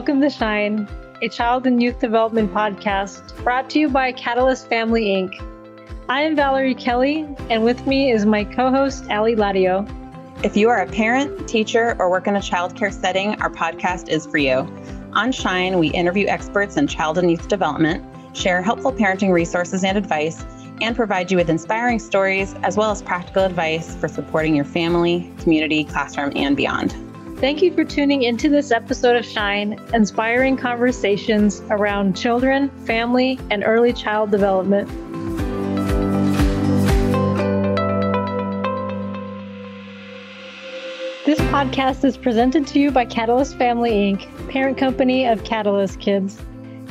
welcome to Shine, a child and youth development podcast brought to you by Catalyst Family Inc. I am Valerie Kelly, and with me is my co host, Ali Ladio. If you are a parent, teacher, or work in a childcare setting, our podcast is for you. On Shine, we interview experts in child and youth development, share helpful parenting resources and advice, and provide you with inspiring stories as well as practical advice for supporting your family, community, classroom, and beyond. Thank you for tuning into this episode of Shine, inspiring conversations around children, family, and early child development. This podcast is presented to you by Catalyst Family Inc., parent company of Catalyst Kids.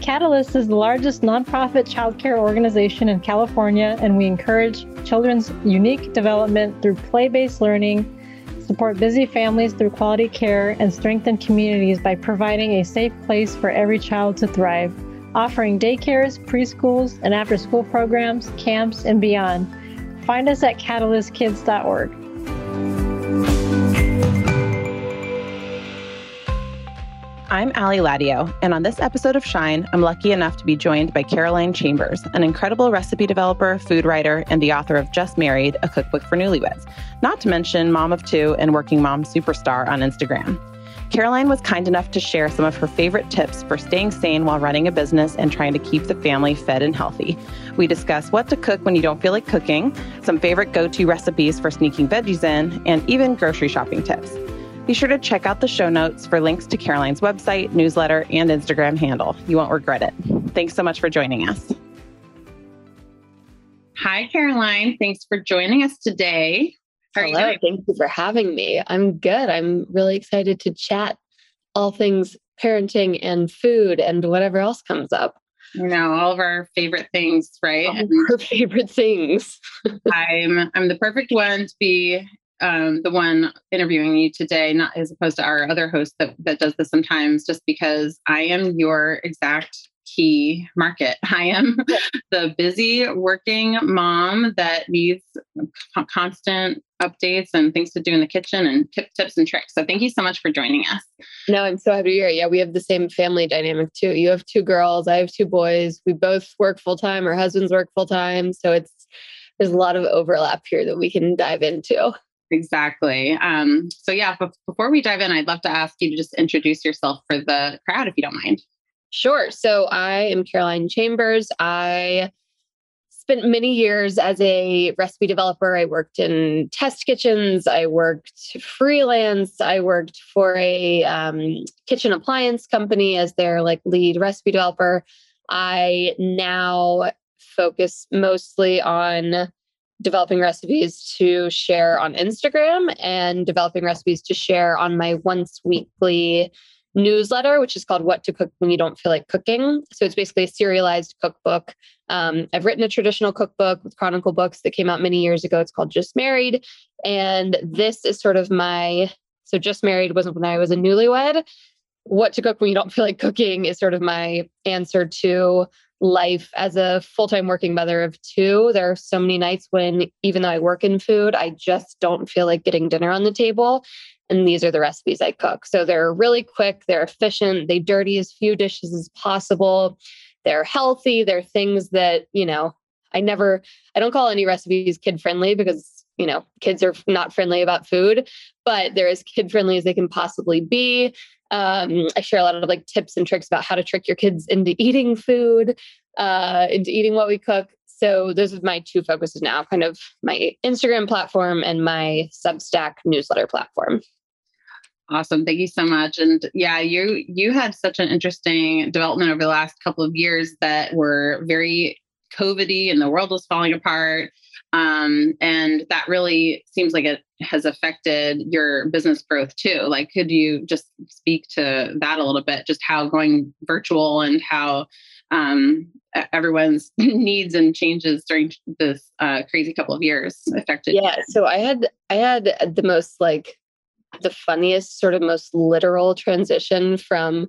Catalyst is the largest nonprofit childcare organization in California, and we encourage children's unique development through play based learning, support busy families through quality care, and strengthen communities by providing a safe place for every child to thrive, offering daycares, preschools, and after school programs, camps, and beyond. Find us at catalystkids.org. I'm Ali Ladio, and on this episode of Shine, I'm lucky enough to be joined by Caroline Chambers, an incredible recipe developer, food writer, and the author of Just Married, a cookbook for newlyweds, not to mention mom of two and working mom superstar on Instagram. Caroline was kind enough to share some of her favorite tips for staying sane while running a business and trying to keep the family fed and healthy. We discuss what to cook when you don't feel like cooking, some favorite go to recipes for sneaking veggies in, and even grocery shopping tips. Be sure to check out the show notes for links to Caroline's website, newsletter, and Instagram handle. You won't regret it. Thanks so much for joining us. Hi, Caroline. Thanks for joining us today. How Hello. Thank you for having me. I'm good. I'm really excited to chat all things parenting and food and whatever else comes up. You know, all of our favorite things, right? All our favorite things. I'm I'm the perfect one to be um, the one interviewing you today, not as opposed to our other host that, that does this sometimes, just because I am your exact key market. I am the busy working mom that needs constant updates and things to do in the kitchen and tip tips and tricks. So thank you so much for joining us. No, I'm so happy to hear. Yeah, we have the same family dynamic too. You have two girls, I have two boys. We both work full time. Our husbands work full time. So it's there's a lot of overlap here that we can dive into. Exactly. Um, so, yeah, before we dive in, I'd love to ask you to just introduce yourself for the crowd, if you don't mind. Sure. So, I am Caroline Chambers. I spent many years as a recipe developer. I worked in test kitchens, I worked freelance, I worked for a um, kitchen appliance company as their like lead recipe developer. I now focus mostly on developing recipes to share on Instagram and developing recipes to share on my once weekly newsletter, which is called What to Cook When You Don't Feel Like Cooking. So it's basically a serialized cookbook. Um, I've written a traditional cookbook with Chronicle Books that came out many years ago. It's called Just Married. And this is sort of my, so Just Married wasn't when I was a newlywed. What to Cook When You Don't Feel Like Cooking is sort of my answer to life as a full-time working mother of two there are so many nights when even though i work in food i just don't feel like getting dinner on the table. And these are the recipes i cook. So they're really quick they're efficient they dirty as few dishes as possible. They're healthy they're things that you know i never i don't call any recipes kid friendly because you know kids are not friendly about food but they're as kid friendly as they can possibly be um, I share a lot of like tips and tricks about how to trick your kids into eating food, uh, into eating what we cook. So those are my two focuses now, kind of my Instagram platform and my Substack newsletter platform. Awesome. Thank you so much. And yeah, you you had such an interesting development over the last couple of years that were very COVIDy and the world was falling apart. Um, and that really seems like it has affected your business growth too. Like, could you just speak to that a little bit? Just how going virtual and how um, everyone's needs and changes during this uh, crazy couple of years affected. Yeah. So I had I had the most like the funniest sort of most literal transition from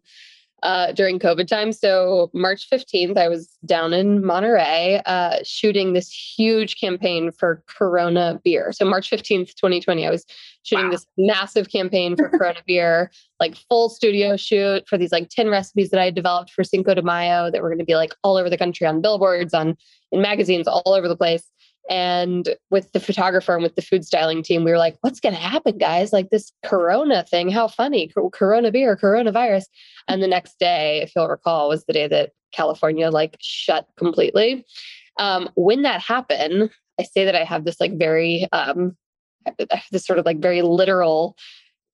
uh, during COVID time. So March 15th, I was down in Monterey uh, shooting this huge campaign for Corona beer. So March 15th, 2020, I was shooting wow. this massive campaign for Corona beer, like full studio shoot for these like 10 recipes that I had developed for Cinco de Mayo that were going to be like all over the country on billboards, on in magazines all over the place. And with the photographer and with the food styling team, we were like, what's going to happen, guys? Like this Corona thing, how funny. Corona beer, coronavirus. And the next day, if you'll recall, was the day that California like shut completely. Um, when that happened, I say that I have this like very, um, this sort of like very literal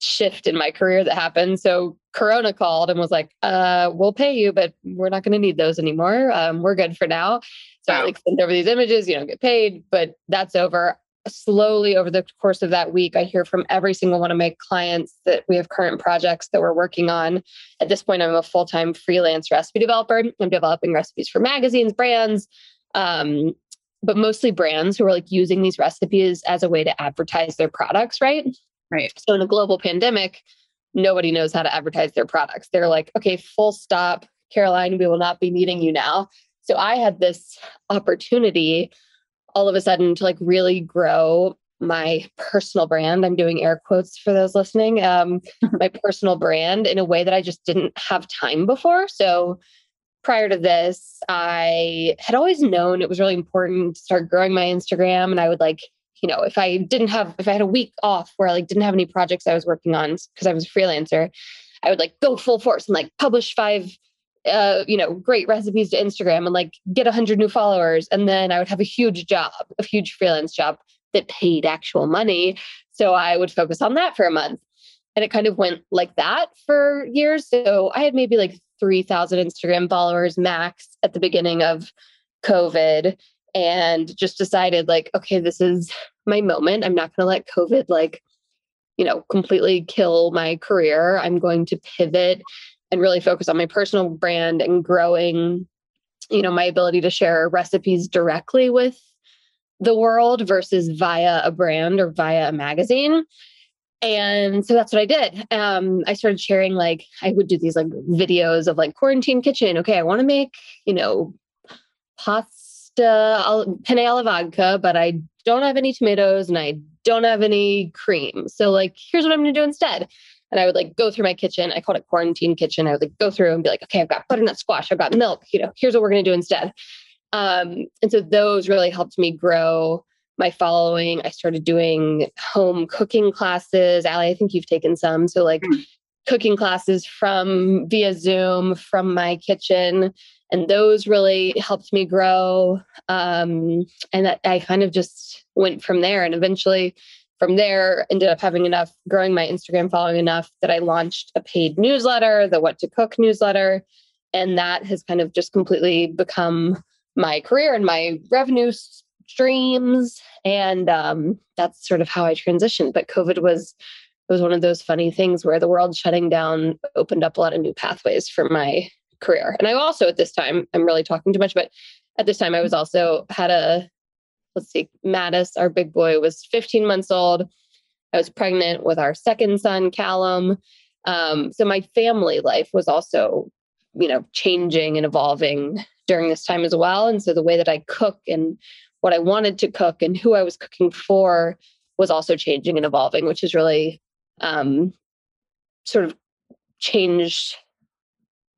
shift in my career that happened. So Corona called and was like, uh, we'll pay you, but we're not going to need those anymore. Um, we're good for now. So wow. I like send over these images, you don't get paid, but that's over. Slowly over the course of that week, I hear from every single one of my clients that we have current projects that we're working on. At this point, I'm a full time freelance recipe developer. I'm developing recipes for magazines, brands, um, but mostly brands who are like using these recipes as a way to advertise their products, right? Right. So in a global pandemic, nobody knows how to advertise their products. They're like, okay, full stop, Caroline, we will not be needing you now. So I had this opportunity all of a sudden to like really grow my personal brand. I'm doing air quotes for those listening. Um, my personal brand in a way that I just didn't have time before. So prior to this, I had always known it was really important to start growing my Instagram, and I would like you know, if I didn't have, if I had a week off where I like didn't have any projects I was working on because I was a freelancer, I would like go full force and like publish five, uh, you know, great recipes to Instagram and like get a hundred new followers. And then I would have a huge job, a huge freelance job that paid actual money. So I would focus on that for a month. And it kind of went like that for years. So I had maybe like 3,000 Instagram followers max at the beginning of COVID and just decided like okay this is my moment. I'm not going to let covid like you know completely kill my career. I'm going to pivot and really focus on my personal brand and growing you know my ability to share recipes directly with the world versus via a brand or via a magazine. And so that's what i did. Um, i started sharing like i would do these like videos of like quarantine kitchen. Okay i want to make you know pasta uh, penne alla vodka, but I don't have any tomatoes and I don't have any cream. So like, here's what I'm going to do instead. And I would like go through my kitchen. I called it quarantine kitchen. I would like go through and be like, okay, I've got butternut squash. I've got milk. You know, here's what we're going to do instead. Um, and so those really helped me grow my following. I started doing home cooking classes. Ali, I think you've taken some. So like mm. cooking classes from via Zoom from my kitchen and those really helped me grow um, and that i kind of just went from there and eventually from there ended up having enough growing my instagram following enough that i launched a paid newsletter the what to cook newsletter and that has kind of just completely become my career and my revenue streams and um, that's sort of how i transitioned but covid was was one of those funny things where the world shutting down opened up a lot of new pathways for my career. And I also at this time, I'm really talking too much, but at this time I was also had a let's see, Mattis, our big boy, was 15 months old. I was pregnant with our second son, Callum. Um, so my family life was also, you know, changing and evolving during this time as well. And so the way that I cook and what I wanted to cook and who I was cooking for was also changing and evolving, which is really um, sort of changed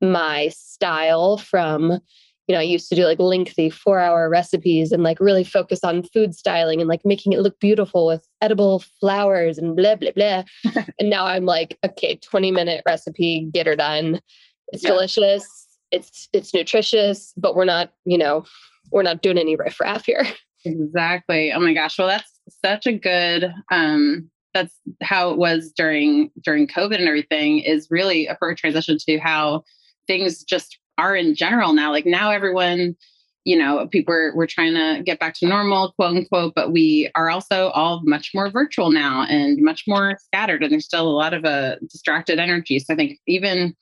my style from you know, I used to do like lengthy four hour recipes and like really focus on food styling and like making it look beautiful with edible flowers and blah, blah, blah. and now I'm like, okay, 20 minute recipe, get her done. It's yeah. delicious. It's, it's nutritious, but we're not, you know, we're not doing any riffraff here. Exactly. Oh my gosh. Well, that's such a good, um, that's how it was during, during COVID and everything is really a perfect transition to how things just are in general now. Like now everyone, you know, people are, we're trying to get back to normal, quote unquote, but we are also all much more virtual now and much more scattered. And there's still a lot of uh, distracted energy. So I think even,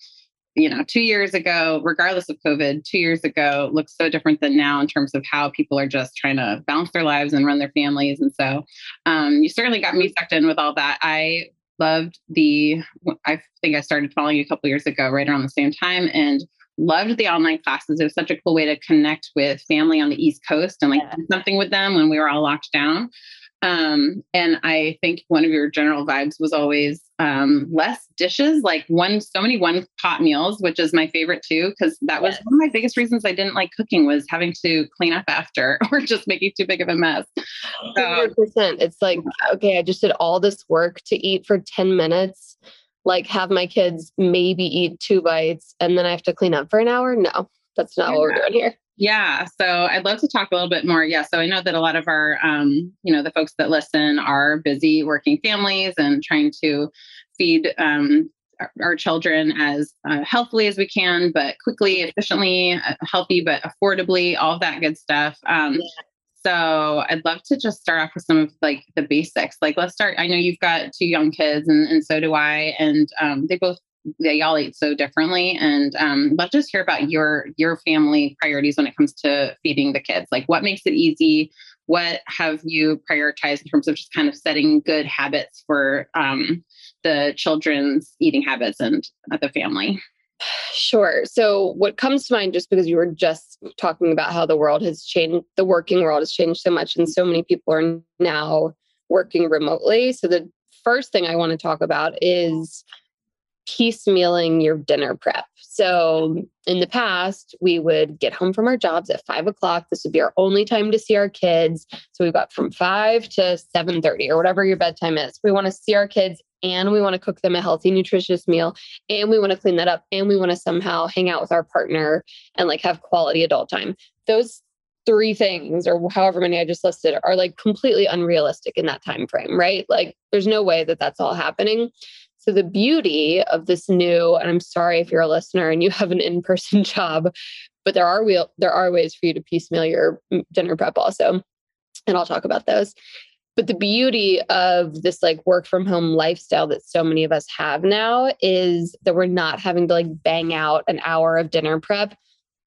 you know, two years ago, regardless of COVID, two years ago looks so different than now in terms of how people are just trying to balance their lives and run their families. And so um, you certainly got me sucked in with all that. I loved the, I think I started following you a couple years ago, right around the same time, and loved the online classes. It was such a cool way to connect with family on the East Coast and like yeah. do something with them when we were all locked down. Um, and I think one of your general vibes was always um, less dishes, like one, so many one pot meals, which is my favorite too, because that was yes. one of my biggest reasons I didn't like cooking was having to clean up after or just making too big of a mess. So, 100%. It's like, okay, I just did all this work to eat for 10 minutes, like have my kids maybe eat two bites, and then I have to clean up for an hour. No, that's not yeah. what we're doing here. Yeah. So I'd love to talk a little bit more. Yeah. So I know that a lot of our, um, you know, the folks that listen are busy working families and trying to feed um, our, our, children as uh, healthily as we can, but quickly, efficiently, uh, healthy, but affordably, all of that good stuff. Um, yeah. So I'd love to just start off with some of like the basics. Like let's start. I know you've got two young kids, and, and so do I, and um, they both they all eat so differently and um, let's just hear about your your family priorities when it comes to feeding the kids like what makes it easy what have you prioritized in terms of just kind of setting good habits for um, the children's eating habits and the family Sure. So, what comes to mind, just because you were just talking about how the world has changed, the working world has changed so much, and so many people are now working remotely. So, the first thing I want to talk about is piecemealing your dinner prep. So in the past, we would get home from our jobs at five o'clock. This would be our only time to see our kids. So we've got from five to seven thirty or whatever your bedtime is. We want to see our kids and we want to cook them a healthy, nutritious meal, and we want to clean that up, and we want to somehow hang out with our partner and like have quality adult time. Those three things or however many i just listed are like completely unrealistic in that time frame right like there's no way that that's all happening so the beauty of this new, and I'm sorry if you're a listener and you have an in-person job, but there are real there are ways for you to piecemeal your mm, dinner prep also. And I'll talk about those. But the beauty of this like work from home lifestyle that so many of us have now is that we're not having to like bang out an hour of dinner prep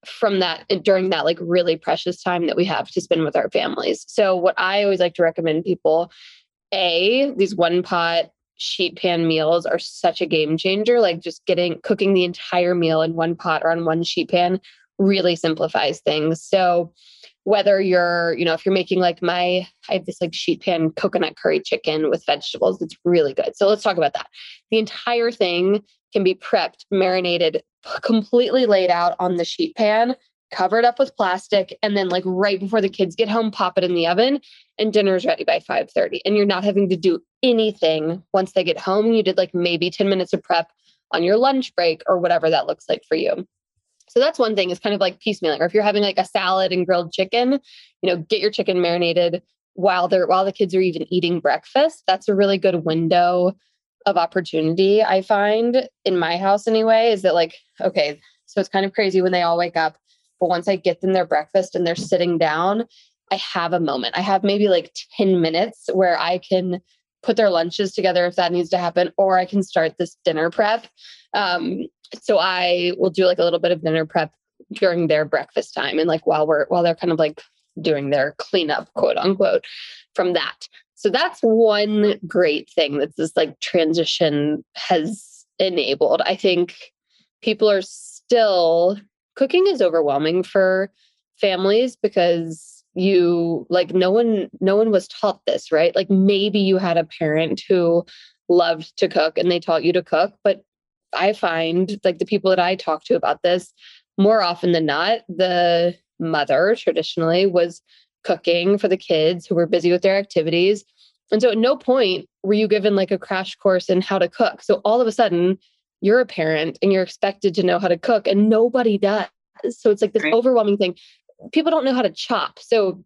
from that eh, during that like really precious time that we have to spend with our families. So what I always like to recommend people a these one pot sheet pan meals are such a game changer. Like just getting cooking the entire meal in one pot or on one sheet pan really simplifies things. So whether you're, you know, if you're making like my, I have this like sheet pan coconut curry chicken with vegetables, it's really good. So let's talk about that. The entire thing can be prepped, marinated, completely laid out on the sheet pan cover it up with plastic and then like right before the kids get home pop it in the oven and dinner's ready by 5:30 and you're not having to do anything once they get home. You did like maybe 10 minutes of prep on your lunch break or whatever that looks like for you. So that's one thing is kind of like piecemealing or if you're having like a salad and grilled chicken you know get your chicken marinated while they're while the kids are even eating breakfast. That's a really good window of opportunity i find in my house anyway is that like okay so it's kind of crazy when they all wake up but once I get them their breakfast and they're sitting down, I have a moment. I have maybe like 10 minutes where I can put their lunches together if that needs to happen, or I can start this dinner prep. Um, so I will do like a little bit of dinner prep during their breakfast time and like while we're while they're kind of like doing their cleanup, quote unquote, from that. So that's one great thing that this like transition has enabled. I think people are still cooking is overwhelming for families because you like no one no one was taught this right? Like maybe you had a parent who loved to cook and they taught you to cook but i find like the people that i talk to about this more often than not the mother traditionally was cooking for the kids who were busy with their activities. And so at no point were you given like a crash course in how to cook. So all of a sudden you're a parent and you're expected to know how to cook and nobody does. So it's like this right. overwhelming thing. People don't know how to chop. So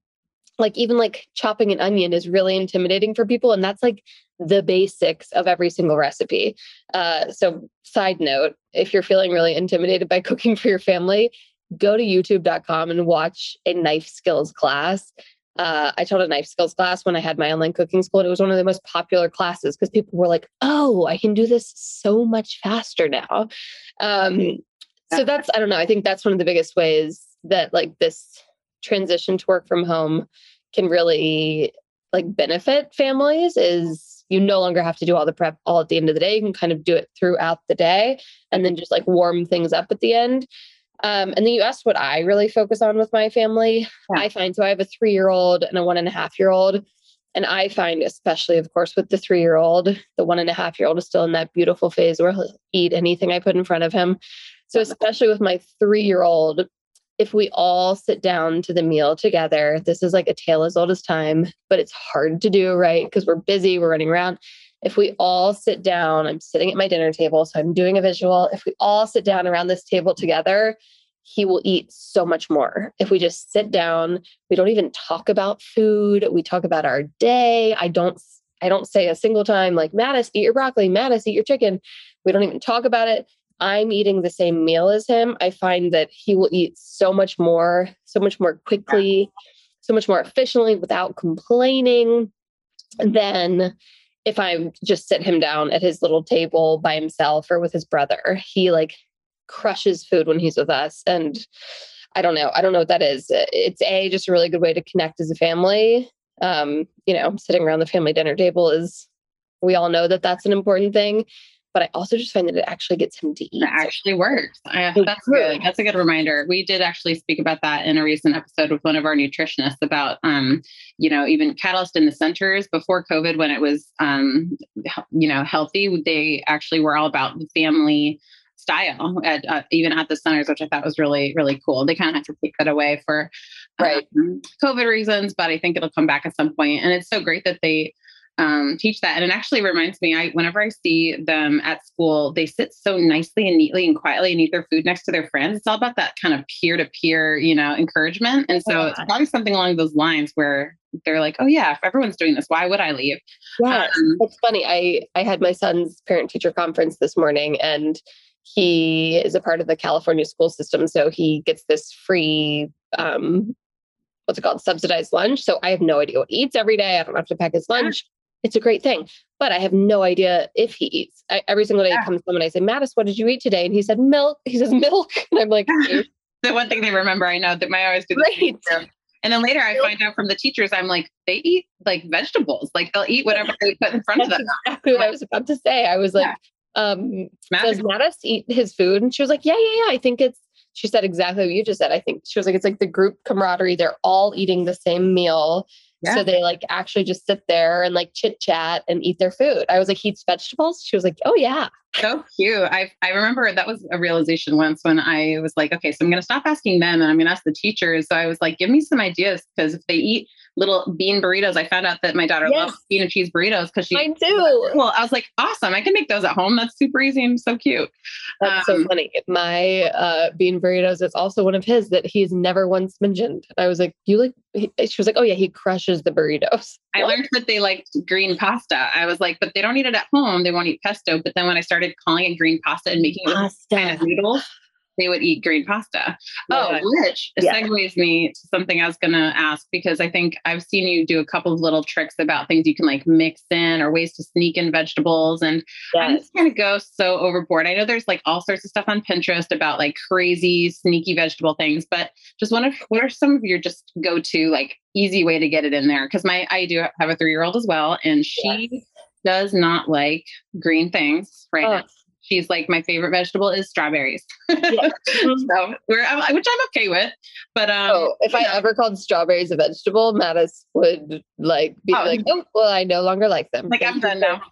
like even like chopping an onion is really intimidating for people and that's like the basics of every single recipe. Uh, so side note if you're feeling really intimidated by cooking for your family go to youtube.com and watch a knife skills class uh, I taught a knife skills class when I had my online cooking school. And it was one of the most popular classes because people were like, oh, I can do this so much faster now. Um, so that's, I don't know, I think that's one of the biggest ways that like this transition to work from home can really like benefit families is you no longer have to do all the prep all at the end of the day. You can kind of do it throughout the day and then just like warm things up at the end. Um, and then you asked what I really focus on with my family. Yeah. I find so I have a three year old and a one and a half year old. And I find, especially, of course, with the three year old, the one and a half year old is still in that beautiful phase where he'll eat anything I put in front of him. So, especially with my three year old, if we all sit down to the meal together, this is like a tale as old as time, but it's hard to do, right? Because we're busy, we're running around. If we all sit down, I'm sitting at my dinner table, so I'm doing a visual. If we all sit down around this table together, he will eat so much more. If we just sit down, we don't even talk about food, we talk about our day. I don't I don't say a single time like Mattis, eat your broccoli, Mattis, eat your chicken. We don't even talk about it. I'm eating the same meal as him. I find that he will eat so much more, so much more quickly, so much more efficiently without complaining than if I just sit him down at his little table by himself or with his brother. He like crushes food when he's with us. And I don't know. I don't know what that is. It's a just a really good way to connect as a family. Um, you know, sitting around the family dinner table is we all know that that's an important thing. But I also just find that it actually gets him to eat. It actually works. I, that's good. That's a good reminder. We did actually speak about that in a recent episode with one of our nutritionists about, um, you know, even Catalyst in the centers before COVID, when it was, um, you know, healthy. They actually were all about the family style at uh, even at the centers, which I thought was really really cool. They kind of have to take that away for right um, COVID reasons, but I think it'll come back at some point. And it's so great that they um, teach that. And it actually reminds me, I whenever I see them at school, they sit so nicely and neatly and quietly and eat their food next to their friends. It's all about that kind of peer to peer, you know, encouragement. And so yeah. it's probably something along those lines where they're like, oh yeah, if everyone's doing this, why would I leave? Yeah, um, it's funny. I I had my son's parent teacher conference this morning, and he is a part of the California school system, so he gets this free um, what's it called subsidized lunch. So I have no idea what he eats every day. I don't have to pack his lunch. It's a great thing, but I have no idea if he eats. I, every single day yeah. he comes home and I say, Mattis, what did you eat today? And he said milk. He says milk, and I'm like. the one thing they remember, I know that my always do. Great. And then later I find out from the teachers, I'm like, they eat like vegetables. Like they'll eat whatever they put in front of them. Exactly what I was about to say. I was like, yeah um, does Mattis eat his food? And she was like, yeah, yeah, yeah. I think it's, she said exactly what you just said. I think she was like, it's like the group camaraderie. They're all eating the same meal. Yeah. So they like actually just sit there and like chit chat and eat their food. I was like, he eats vegetables. She was like, oh yeah. So cute. I I remember that was a realization once when I was like, okay, so I'm gonna stop asking them and I'm gonna ask the teachers. So I was like, give me some ideas because if they eat little bean burritos. I found out that my daughter yes. loves bean and cheese burritos because she. I do. Well, I was like, awesome! I can make those at home. That's super easy and so cute. That's um, so funny. My uh, bean burritos is also one of his that he's never once mentioned. I was like, you like? He, she was like, oh yeah, he crushes the burritos. I learned that they liked green pasta. I was like, but they don't eat it at home. They won't eat pesto. But then when I started calling it green pasta and making it kind of noodles, they would eat green pasta. Oh, yeah. Oh, which yeah. segues me to something I was going to ask because I think I've seen you do a couple of little tricks about things you can like mix in or ways to sneak in vegetables. And yes. I just going to go so overboard. I know there's like all sorts of stuff on Pinterest about like crazy, sneaky vegetable things, but just wonder what are some of your just go to like easy way to get it in there? Because my I do have a three year old as well, and she yes. Does not like green things right oh. now she's like my favorite vegetable is strawberries. Yeah. so we're which I'm okay with. But um oh, if I know. ever called strawberries a vegetable, Mattis would like be oh, like, oh well, I no longer like them. Like Thank I'm done now.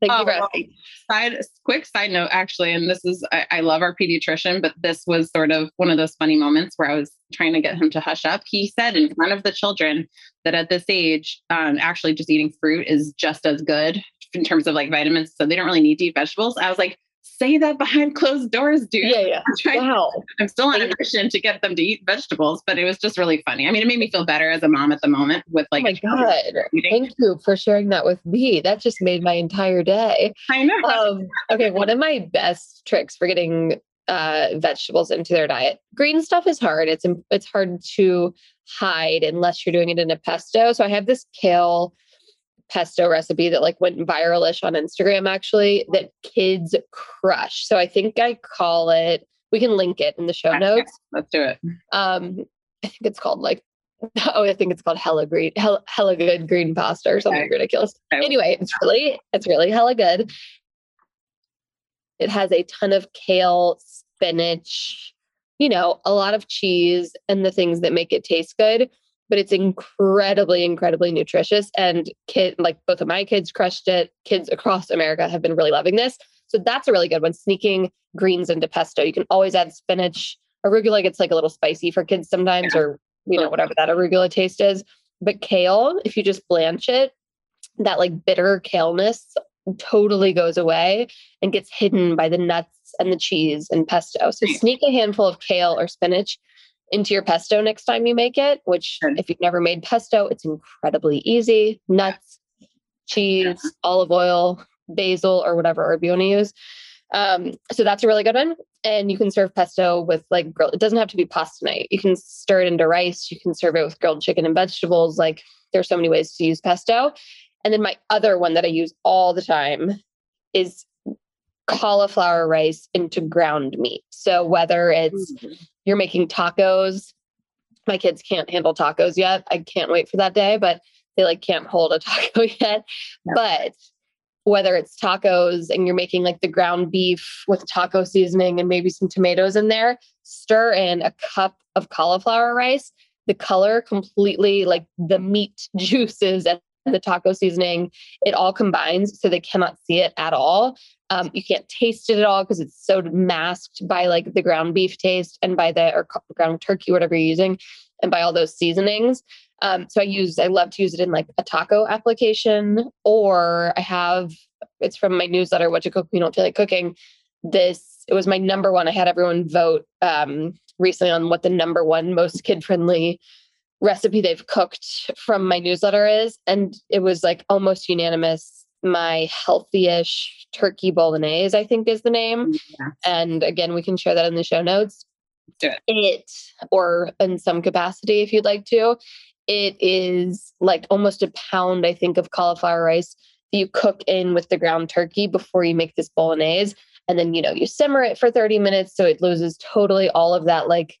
Thank oh, you for asking. Side quick side note, actually, and this is I, I, love our pediatrician, but this was sort of one of those funny moments where I was trying to get him to hush up. He said in front of the children that at this age, um, actually just eating fruit is just as good in terms of like vitamins. So they don't really need to eat vegetables. I was like, say that behind closed doors, dude. Yeah, yeah. I'm trying, wow. I'm still on a mission to get them to eat vegetables, but it was just really funny. I mean, it made me feel better as a mom at the moment with like. Oh my god! Thank you for sharing that with me. That just made my entire day. I know. Um, okay, one of my best tricks for getting uh, vegetables into their diet. Green stuff is hard. It's it's hard to hide unless you're doing it in a pesto. So I have this kale pesto recipe that like went viralish on Instagram actually that kids crush. So I think I call it we can link it in the show notes. Let's do it. Um I think it's called like Oh, I think it's called hella green, hella, hella good green pasta or something okay. ridiculous. Okay. Anyway, it's really, it's really hella good. It has a ton of kale, spinach, you know, a lot of cheese and the things that make it taste good. But it's incredibly, incredibly nutritious. And kid, like both of my kids crushed it. Kids across America have been really loving this. So that's a really good one. Sneaking greens into pesto. You can always add spinach. Arugula gets like a little spicy for kids sometimes, yeah. or you know, whatever that arugula taste is. But kale, if you just blanch it, that like bitter kaleness totally goes away and gets hidden by the nuts and the cheese and pesto. So sneak a handful of kale or spinach into your pesto next time you make it, which if you've never made pesto, it's incredibly easy. Nuts, cheese, yeah. olive oil, basil, or whatever herb you want to use. Um, so that's a really good one. And you can serve pesto with like grilled, it doesn't have to be pasta night. You can stir it into rice. You can serve it with grilled chicken and vegetables. Like there's so many ways to use pesto. And then my other one that I use all the time is cauliflower rice into ground meat. So whether it's mm-hmm. You're making tacos, my kids can't handle tacos yet. I can't wait for that day, but they like can't hold a taco yet. But whether it's tacos and you're making like the ground beef with taco seasoning and maybe some tomatoes in there, stir in a cup of cauliflower rice. The color completely like the meat juices and the taco seasoning, it all combines so they cannot see it at all. Um, you can't taste it at all because it's so masked by like the ground beef taste and by the or ground turkey, whatever you're using, and by all those seasonings. Um, so I use, I love to use it in like a taco application, or I have, it's from my newsletter, What to Cook You Don't Feel Like Cooking. This, it was my number one. I had everyone vote um, recently on what the number one most kid friendly recipe they've cooked from my newsletter is. And it was like almost unanimous. My healthy-ish turkey bolognese, I think is the name. Mm, yeah. And again, we can share that in the show notes. Do It. it or in some capacity if you'd like to. It is like almost a pound, I think, of cauliflower rice that you cook in with the ground turkey before you make this bolognese. And then, you know, you simmer it for 30 minutes so it loses totally all of that like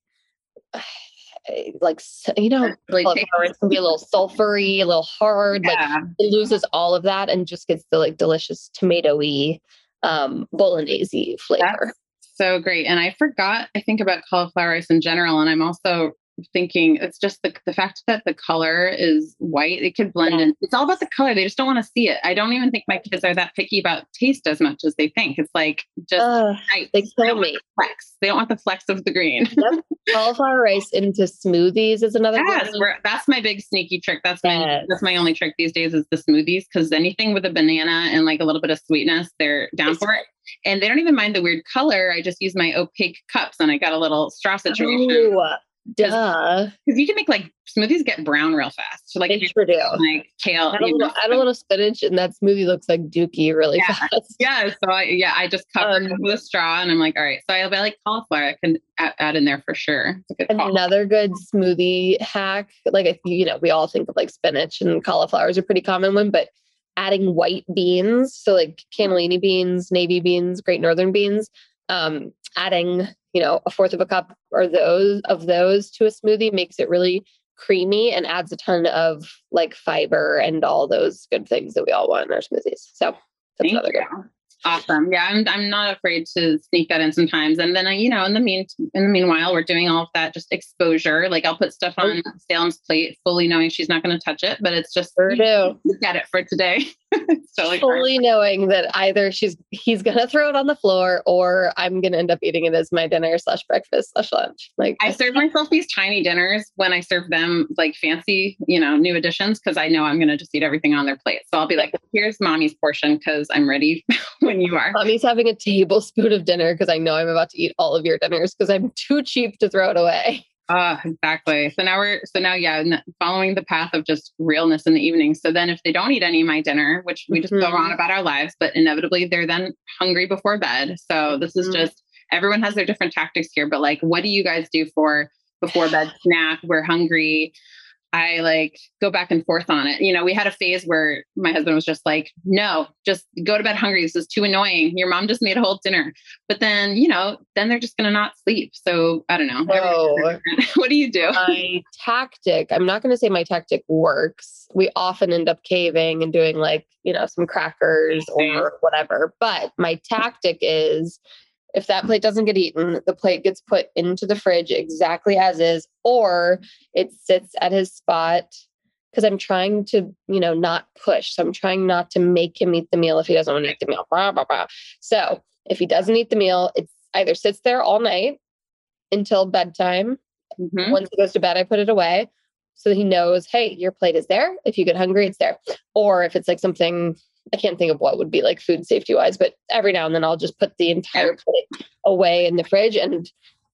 like you know it's gonna be a little sulfury a little hard yeah. like it loses all of that and just gets the like delicious tomatoey um bolognese flavor That's so great and i forgot i think about cauliflower rice in general and i'm also thinking it's just the, the fact that the color is white it could blend yeah. in it's all about the color they just don't want to see it. I don't even think my kids are that picky about taste as much as they think. It's like just uh, they kill me. flex. They don't want the flex of the green. Yep. cauliflower rice into smoothies is another yes, that's my big sneaky trick. That's my that's my only trick these days is the smoothies because anything with a banana and like a little bit of sweetness they're down for it. And they don't even mind the weird color i just use my opaque cups and i got a little straw situation. Ooh. Duh. Because you can make like smoothies get brown real fast. So like they sure do. Like kale. Add a, little, add a little spinach and that smoothie looks like dookie really yeah. fast. Yeah. So I yeah, I just cover um, it with a straw and I'm like, all right. So I, I like cauliflower. I can add, add in there for sure. Good another good smoothie hack. Like if you, you know, we all think of like spinach and cauliflower is a pretty common one, but adding white beans, so like cannellini beans, navy beans, great northern beans, um, adding you know a fourth of a cup or those of those to a smoothie makes it really creamy and adds a ton of like fiber and all those good things that we all want in our smoothies so that's Thank another good one Awesome. Yeah, I'm I'm not afraid to sneak that in sometimes. And then I, you know, in the mean in the meanwhile, we're doing all of that just exposure. Like I'll put stuff oh. on oh. Salem's plate, fully knowing she's not going to touch it, but it's just sure do. get it for today. totally fully hard. knowing that either she's he's gonna throw it on the floor or I'm gonna end up eating it as my dinner slash breakfast slash lunch. Like I serve myself these tiny dinners when I serve them like fancy, you know, new additions because I know I'm gonna just eat everything on their plate. So I'll be like, here's mommy's portion because I'm ready when you are. Mommy's having a tablespoon of dinner because I know I'm about to eat all of your dinners because I'm too cheap to throw it away. Uh, exactly. So now we're, so now, yeah, following the path of just realness in the evening. So then if they don't eat any of my dinner, which we just mm-hmm. go on about our lives, but inevitably they're then hungry before bed. So this is mm-hmm. just, everyone has their different tactics here, but like, what do you guys do for before bed snack? We're hungry. I like go back and forth on it. You know, we had a phase where my husband was just like, no, just go to bed hungry. This is too annoying. Your mom just made a whole dinner. But then, you know, then they're just going to not sleep. So I don't know. Oh. what do you do? My tactic, I'm not going to say my tactic works. We often end up caving and doing like, you know, some crackers or whatever. But my tactic is if that plate doesn't get eaten, the plate gets put into the fridge exactly as is, or it sits at his spot because I'm trying to, you know, not push. So I'm trying not to make him eat the meal if he doesn't want to eat the meal. Blah, blah, blah. So if he doesn't eat the meal, it either sits there all night until bedtime. Mhm. Once he goes to bed, I put it away. So he knows, hey, your plate is there. If you get hungry, it's there. Or if it's like something I can't think of what would be like food safety wise, but every now and then I'll just put the entire plate away in the fridge. And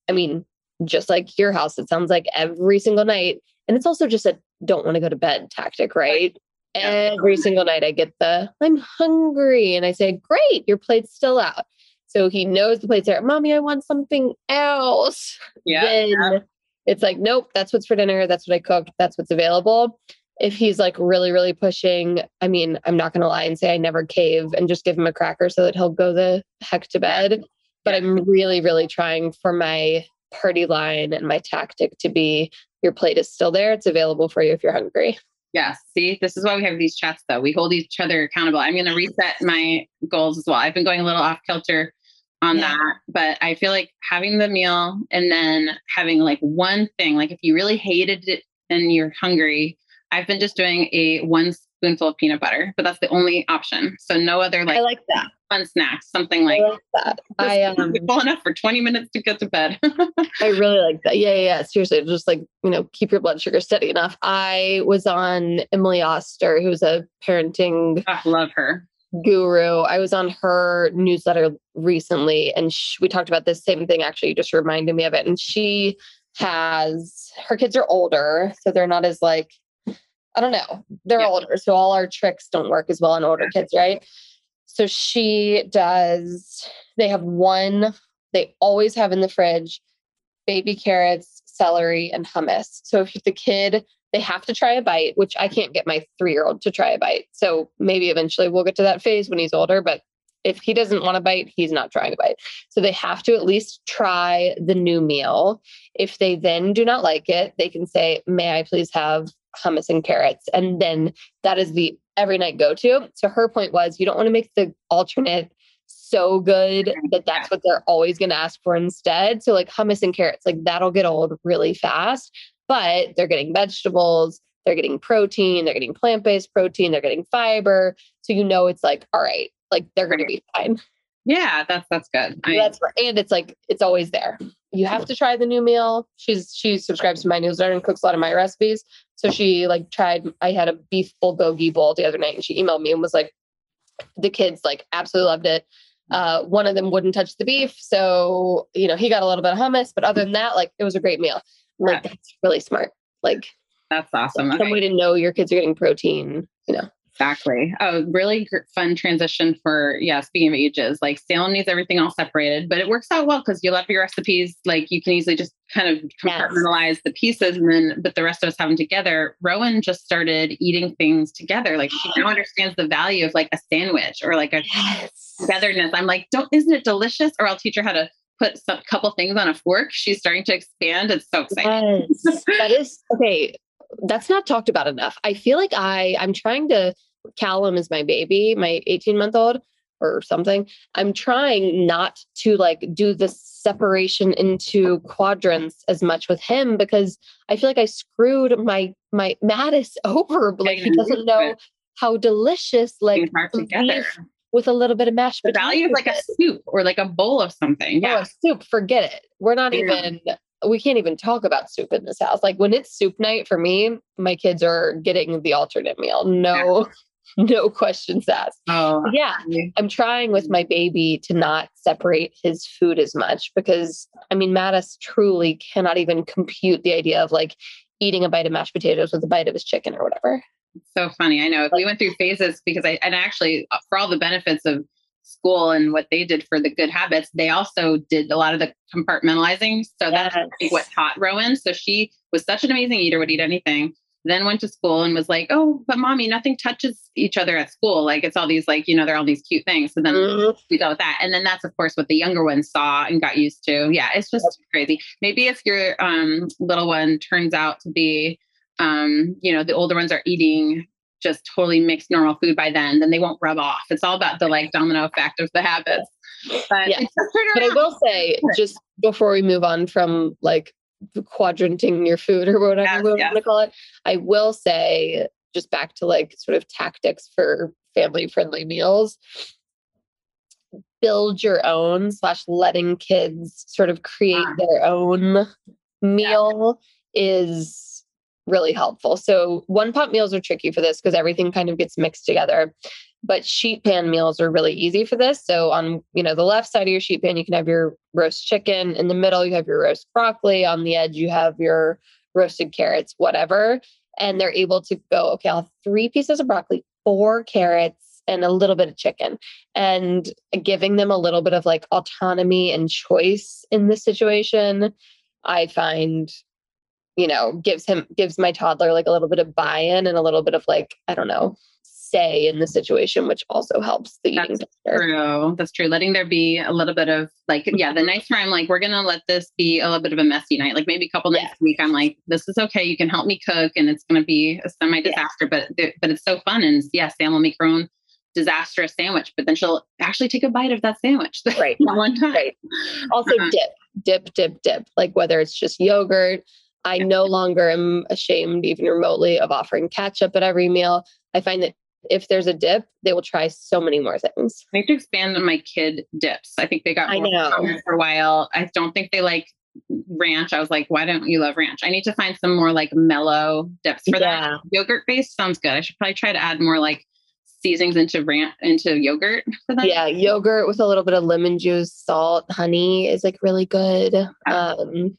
I mean, just like your house, it sounds like every single night. And it's also just a don't want to go to bed tactic, right? Yeah. Every single night I get the I'm hungry. And I say, Great, your plate's still out. So he knows the plate's there. Mommy, I want something else. Yeah. Then it's like, nope, that's what's for dinner. That's what I cooked. That's what's available. If he's like really, really pushing, I mean, I'm not going to lie and say I never cave and just give him a cracker so that he'll go the heck to bed. But Yeah. I'm really, really trying for my party line and my tactic to be your plate is still there. It's available for you if you're hungry. Yes. See, this is why we have these chats, though. We hold each other accountable. I'm going to reset my goals as well. I've been going a little off kilter on Yeah. that, but I feel like having the meal and then having like one thing, like if you really hated it and you're hungry, I've been just doing a one spoonful of peanut butter, but that's the only option. So no other like, I like that. fun snacks, something like I like that. I um full enough for 20 minutes to get to bed. I really like that. Yeah, yeah, yeah. Seriously, just like, you know, keep your blood sugar steady enough. I was on Emily Oster, who's a parenting I love her. guru. I was on her newsletter recently and sh- we talked about this same thing. Actually, you just reminded me of it. And she has her kids are older, so they're not as like, I don't know, they're Yeah. older. So all our tricks don't work as well on older kids, right? So she does, they have one, they always have in the fridge baby carrots, celery, and hummus. So if the kid, they have to try a bite, which I can't get my three year old to try a bite. So maybe eventually we'll get to that phase when he's older. But if he doesn't want to bite, he's not trying a bite. So they have to at least try the new meal. If they then do not like it, they can say, May I please have hummus and carrots? And then that is the every night go to. So her point was, you don't want to make the alternate so good that that's what they're always going to ask for instead. So like hummus and carrots, like that'll get old really fast, but they're getting vegetables, they're getting protein, they're getting plant-based protein, they're getting fiber. So you know it's like, all right, like they're going to be fine. Yeah, that's that's good. I, That's and it's like it's always there. You have to try the new meal. She's she subscribes to my newsletter and cooks a lot of my recipes. So she like tried. I had a beef bulgogi bowl the other night, and she emailed me and was like, the kids like absolutely loved it. Uh, one of them wouldn't touch the beef, so you know he got a little bit of hummus, but other than that, like it was a great meal. I'm Like that's really smart. Like that's awesome. some Okay. way to know your kids are getting protein. You know, Exactly. Oh, really gr- fun transition for, yeah, speaking of ages, like Salem needs everything all separated, but it works out well because you love your recipes. Like you can easily just kind of compartmentalize the pieces and then, but the rest of us have them together. Rowan just started eating things together. Like she now understands the value of like a sandwich or like a yes. togetherness. I'm like, don't, isn't it delicious? Or I'll teach her how to put some couple things on a fork. She's starting to expand. It's so exciting. Yes. that is okay. That's not talked about enough. I feel like I I'm trying to Callum is my baby, my mm-hmm. 18 month old or something. I'm trying not to like do the separation into quadrants as much with him because I feel like I screwed my my Mattis over. Like he doesn't know how delicious like together. with a little bit of mashed The value of like a soup or like a bowl of something. Oh, Yeah. a soup, forget it. We're not Yeah. even we can't even talk about soup in this house. Like when it's soup night for me, my kids are getting the alternate meal. No, no questions asked. Oh, Yeah. I'm trying with my baby to not separate his food as much because I mean Mattis truly cannot even compute the idea of like eating a bite of mashed potatoes with a bite of his chicken or whatever. so funny. I know we went through phases because I, and actually uh, for all the benefits of school and what they did for the good habits, they also did a lot of the compartmentalizing. So that's what taught Rowan. So she was such an amazing eater, would eat anything. Then went to school and was like, oh, but mommy, nothing touches each other at school. Like it's all these, like, you know, they're all these cute things. So then mm-hmm. we dealt with that. And then that's, of course, what the younger ones saw and got used to. Yeah, it's just crazy. Maybe if your um, little one turns out to be, um, you know, the older ones are eating just totally mixed normal food by then, then they won't rub off. It's all about the like domino effect of the habits. But, yeah. but I will say, just before we move on from like quadranting your food or whatever yes, we yes. want to call it. I will say, just back to like sort of tactics for family friendly meals, build your own slash letting kids sort of create ah. their own meal yeah. is really helpful. So one pot meals are tricky for this because everything kind of gets mixed together but sheet pan meals are really easy for this. So on you know the left side of your sheet pan you can have your roast chicken. In the middle you have your roast broccoli. On the edge you have your roasted carrots whatever. And they're able to go okay i'll have three pieces of broccoli four carrots and a little bit of chicken. And giving them a little bit of like autonomy and choice in this situation i find you know gives him gives my toddler like a little bit of buy-in and a little bit of like i don't know say in the situation, which also helps the eating That's True. That's true. Letting there be a little bit of like, yeah, the nights where I'm like, we're gonna let this be a little bit of a messy night. Like maybe a couple nights a week, I'm like, this is okay. You can help me cook, and it's gonna be a semi disaster, yeah. but but it's so fun. And yeah, Sam will make her own disastrous sandwich, but then she'll actually take a bite of that sandwich. Right. one time. Right. Also, uh-huh. dip, dip, dip, dip. Like whether it's just yogurt. I no longer am ashamed, even remotely, of offering ketchup at every meal. I find that if there's a dip, they will try so many more things. I need to expand on my kid dips. I think they got I know. for a while. I don't think they like ranch. I was like, why don't you love ranch? I need to find some more like mellow dips for yeah. that. Yogurt based sounds good. I should probably try to add more like seasonings into ranch into yogurt for that. Yeah, yogurt with a little bit of lemon juice, salt, honey is like really good. Um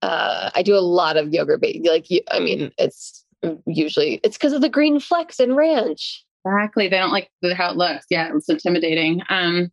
uh I do a lot of yogurt based like I mean it's usually it's because of the green flecks and ranch. Exactly. They don't like how it looks. Yeah, it's intimidating. Um,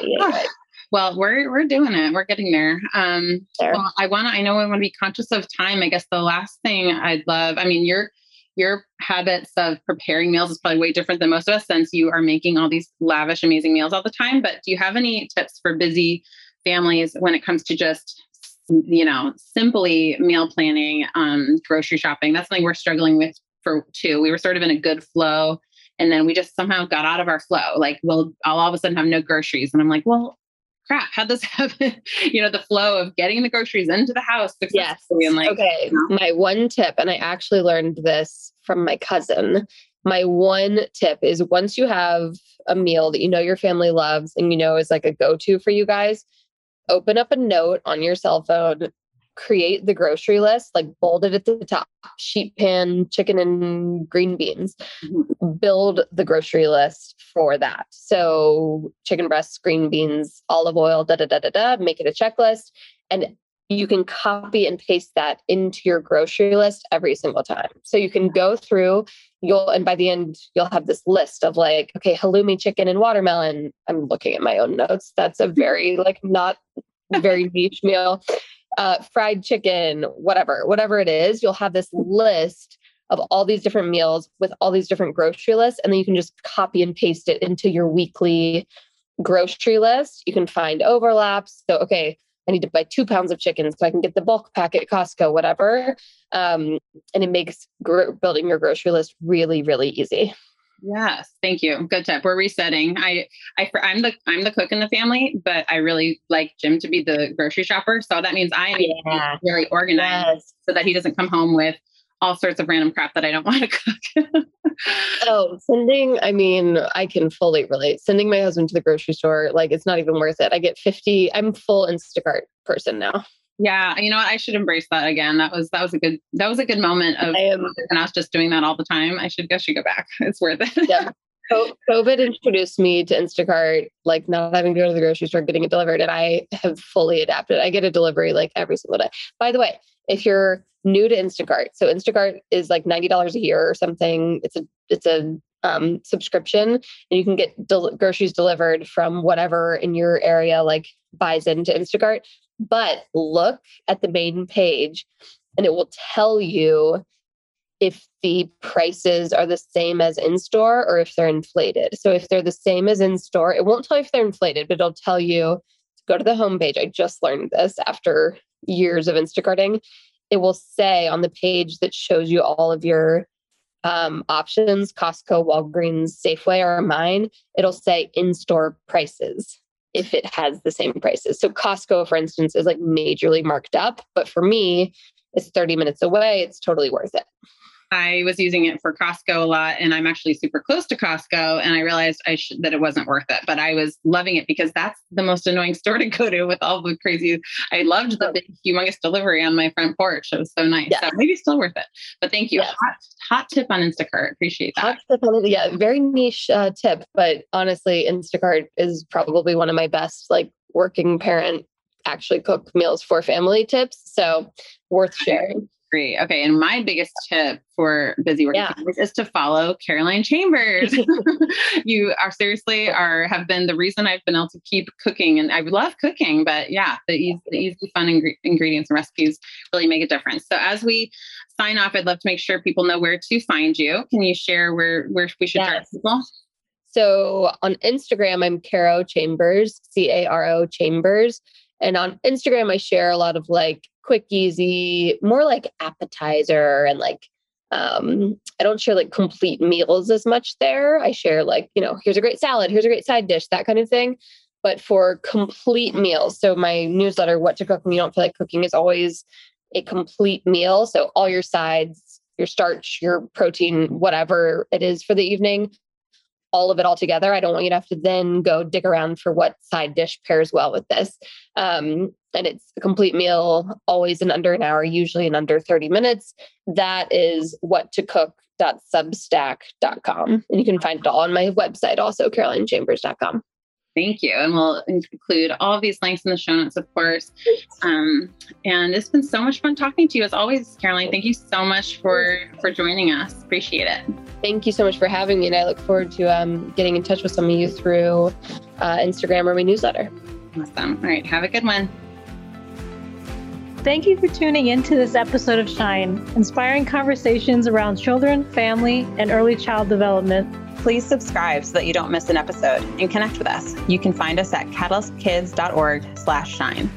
yeah. Well, we're we're doing it. We're getting there. Um, there. Well, I want to. I know I want to be conscious of time. I guess the last thing I'd love. I mean, your your habits of preparing meals is probably way different than most of us, since you are making all these lavish, amazing meals all the time. But do you have any tips for busy families when it comes to just you know, simply meal planning, um, grocery shopping. That's something we're struggling with for too. We were sort of in a good flow and then we just somehow got out of our flow. Like, well, I'll all of a sudden have no groceries. And I'm like, well, crap, how'd this happen? you know, the flow of getting the groceries into the house. Yes. And like, okay. You know. My one tip, and I actually learned this from my cousin. My one tip is once you have a meal that you know your family loves and you know is like a go to for you guys, open up a note on your cell phone, create the grocery list, like bold it at the top, sheet pan, chicken and green beans, mm-hmm. build the grocery list for that. So chicken breasts, green beans, olive oil, da da da da da, make it a checklist. And you can copy and paste that into your grocery list every single time. So you can go through, you'll, and by the end, you'll have this list of like, okay, halloumi chicken and watermelon. I'm looking at my own notes. That's a very, like, not very niche meal. Uh, fried chicken, whatever, whatever it is, you'll have this list of all these different meals with all these different grocery lists. And then you can just copy and paste it into your weekly grocery list. You can find overlaps. So, okay, I need to buy two pounds of chicken so I can get the bulk pack at Costco, whatever. Um, and it makes gr- building your grocery list really, really easy. Yes, thank you. Good tip. We're resetting. I, I, I'm the I'm the cook in the family, but I really like Jim to be the grocery shopper. So that means I am yeah. very organized, yes. so that he doesn't come home with all sorts of random crap that I don't want to cook. oh, sending, I mean, I can fully relate. Sending my husband to the grocery store, like it's not even worth it. I get 50, I'm full Instacart person now. Yeah, you know what? I should embrace that again. That was that was a good that was a good moment of I am, and I was just doing that all the time. I should guess you go back. It's worth it. yeah. COVID introduced me to Instacart, like not having to go to the grocery store, getting it delivered, and I have fully adapted. I get a delivery like every single day. By the way, if you're new to Instacart, so Instacart is like ninety dollars a year or something. It's a it's a um, subscription, and you can get del- groceries delivered from whatever in your area like buys into Instacart. But look at the main page, and it will tell you if the prices are the same as in store or if they're inflated. So if they're the same as in store, it won't tell you if they're inflated, but it'll tell you go to the homepage. I just learned this after years of Instacarting. It will say on the page that shows you all of your um, options Costco, Walgreens, Safeway, or mine, it'll say in store prices if it has the same prices. So Costco, for instance, is like majorly marked up. But for me, it's 30 minutes away. It's totally worth it. I was using it for Costco a lot, and I'm actually super close to Costco. And I realized I sh- that it wasn't worth it, but I was loving it because that's the most annoying store to go to with all the crazy. I loved the big, humongous delivery on my front porch. It was so nice. So maybe still worth it. But thank you. Hot, hot tip on Instacart. Appreciate that. Hot tip on, yeah, very niche uh, tip, but honestly, Instacart is probably one of my best like working parent actually cook meals for family tips. So worth sharing. Great. Okay. And my biggest tip for busy working yeah. is to follow Caroline Chambers. you are seriously are have been the reason I've been able to keep cooking, and I love cooking. But yeah, the easy, the easy fun ing- ingredients and recipes really make a difference. So as we sign off, I'd love to make sure people know where to find you. Can you share where where we should yes. people? So on Instagram, I'm Caro Chambers, C A R O Chambers. And on Instagram, I share a lot of like quick, easy, more like appetizer and like um I don't share like complete meals as much there. I share like, you know, here's a great salad, here's a great side dish, that kind of thing. But for complete meals, so my newsletter, What to Cook When You Don't Feel Like Cooking, is always a complete meal. So all your sides, your starch, your protein, whatever it is for the evening, all of it all together. I don't want you to have to then go dig around for what side dish pairs well with this. Um, and it's a complete meal, always in under an hour, usually in under 30 minutes. That is what to cook.substack.com. And you can find it all on my website, also carolinechambers.com. Thank you. And we'll include all of these links in the show notes, of course. Um, and it's been so much fun talking to you as always, Caroline. Thank you so much for for joining us. Appreciate it. Thank you so much for having me. And I look forward to um, getting in touch with some of you through uh, Instagram or my newsletter. Awesome. All right. Have a good one. Thank you for tuning in to this episode of Shine, inspiring conversations around children, family, and early child development please subscribe so that you don't miss an episode and connect with us. You can find us at catalystkids.org slash shine.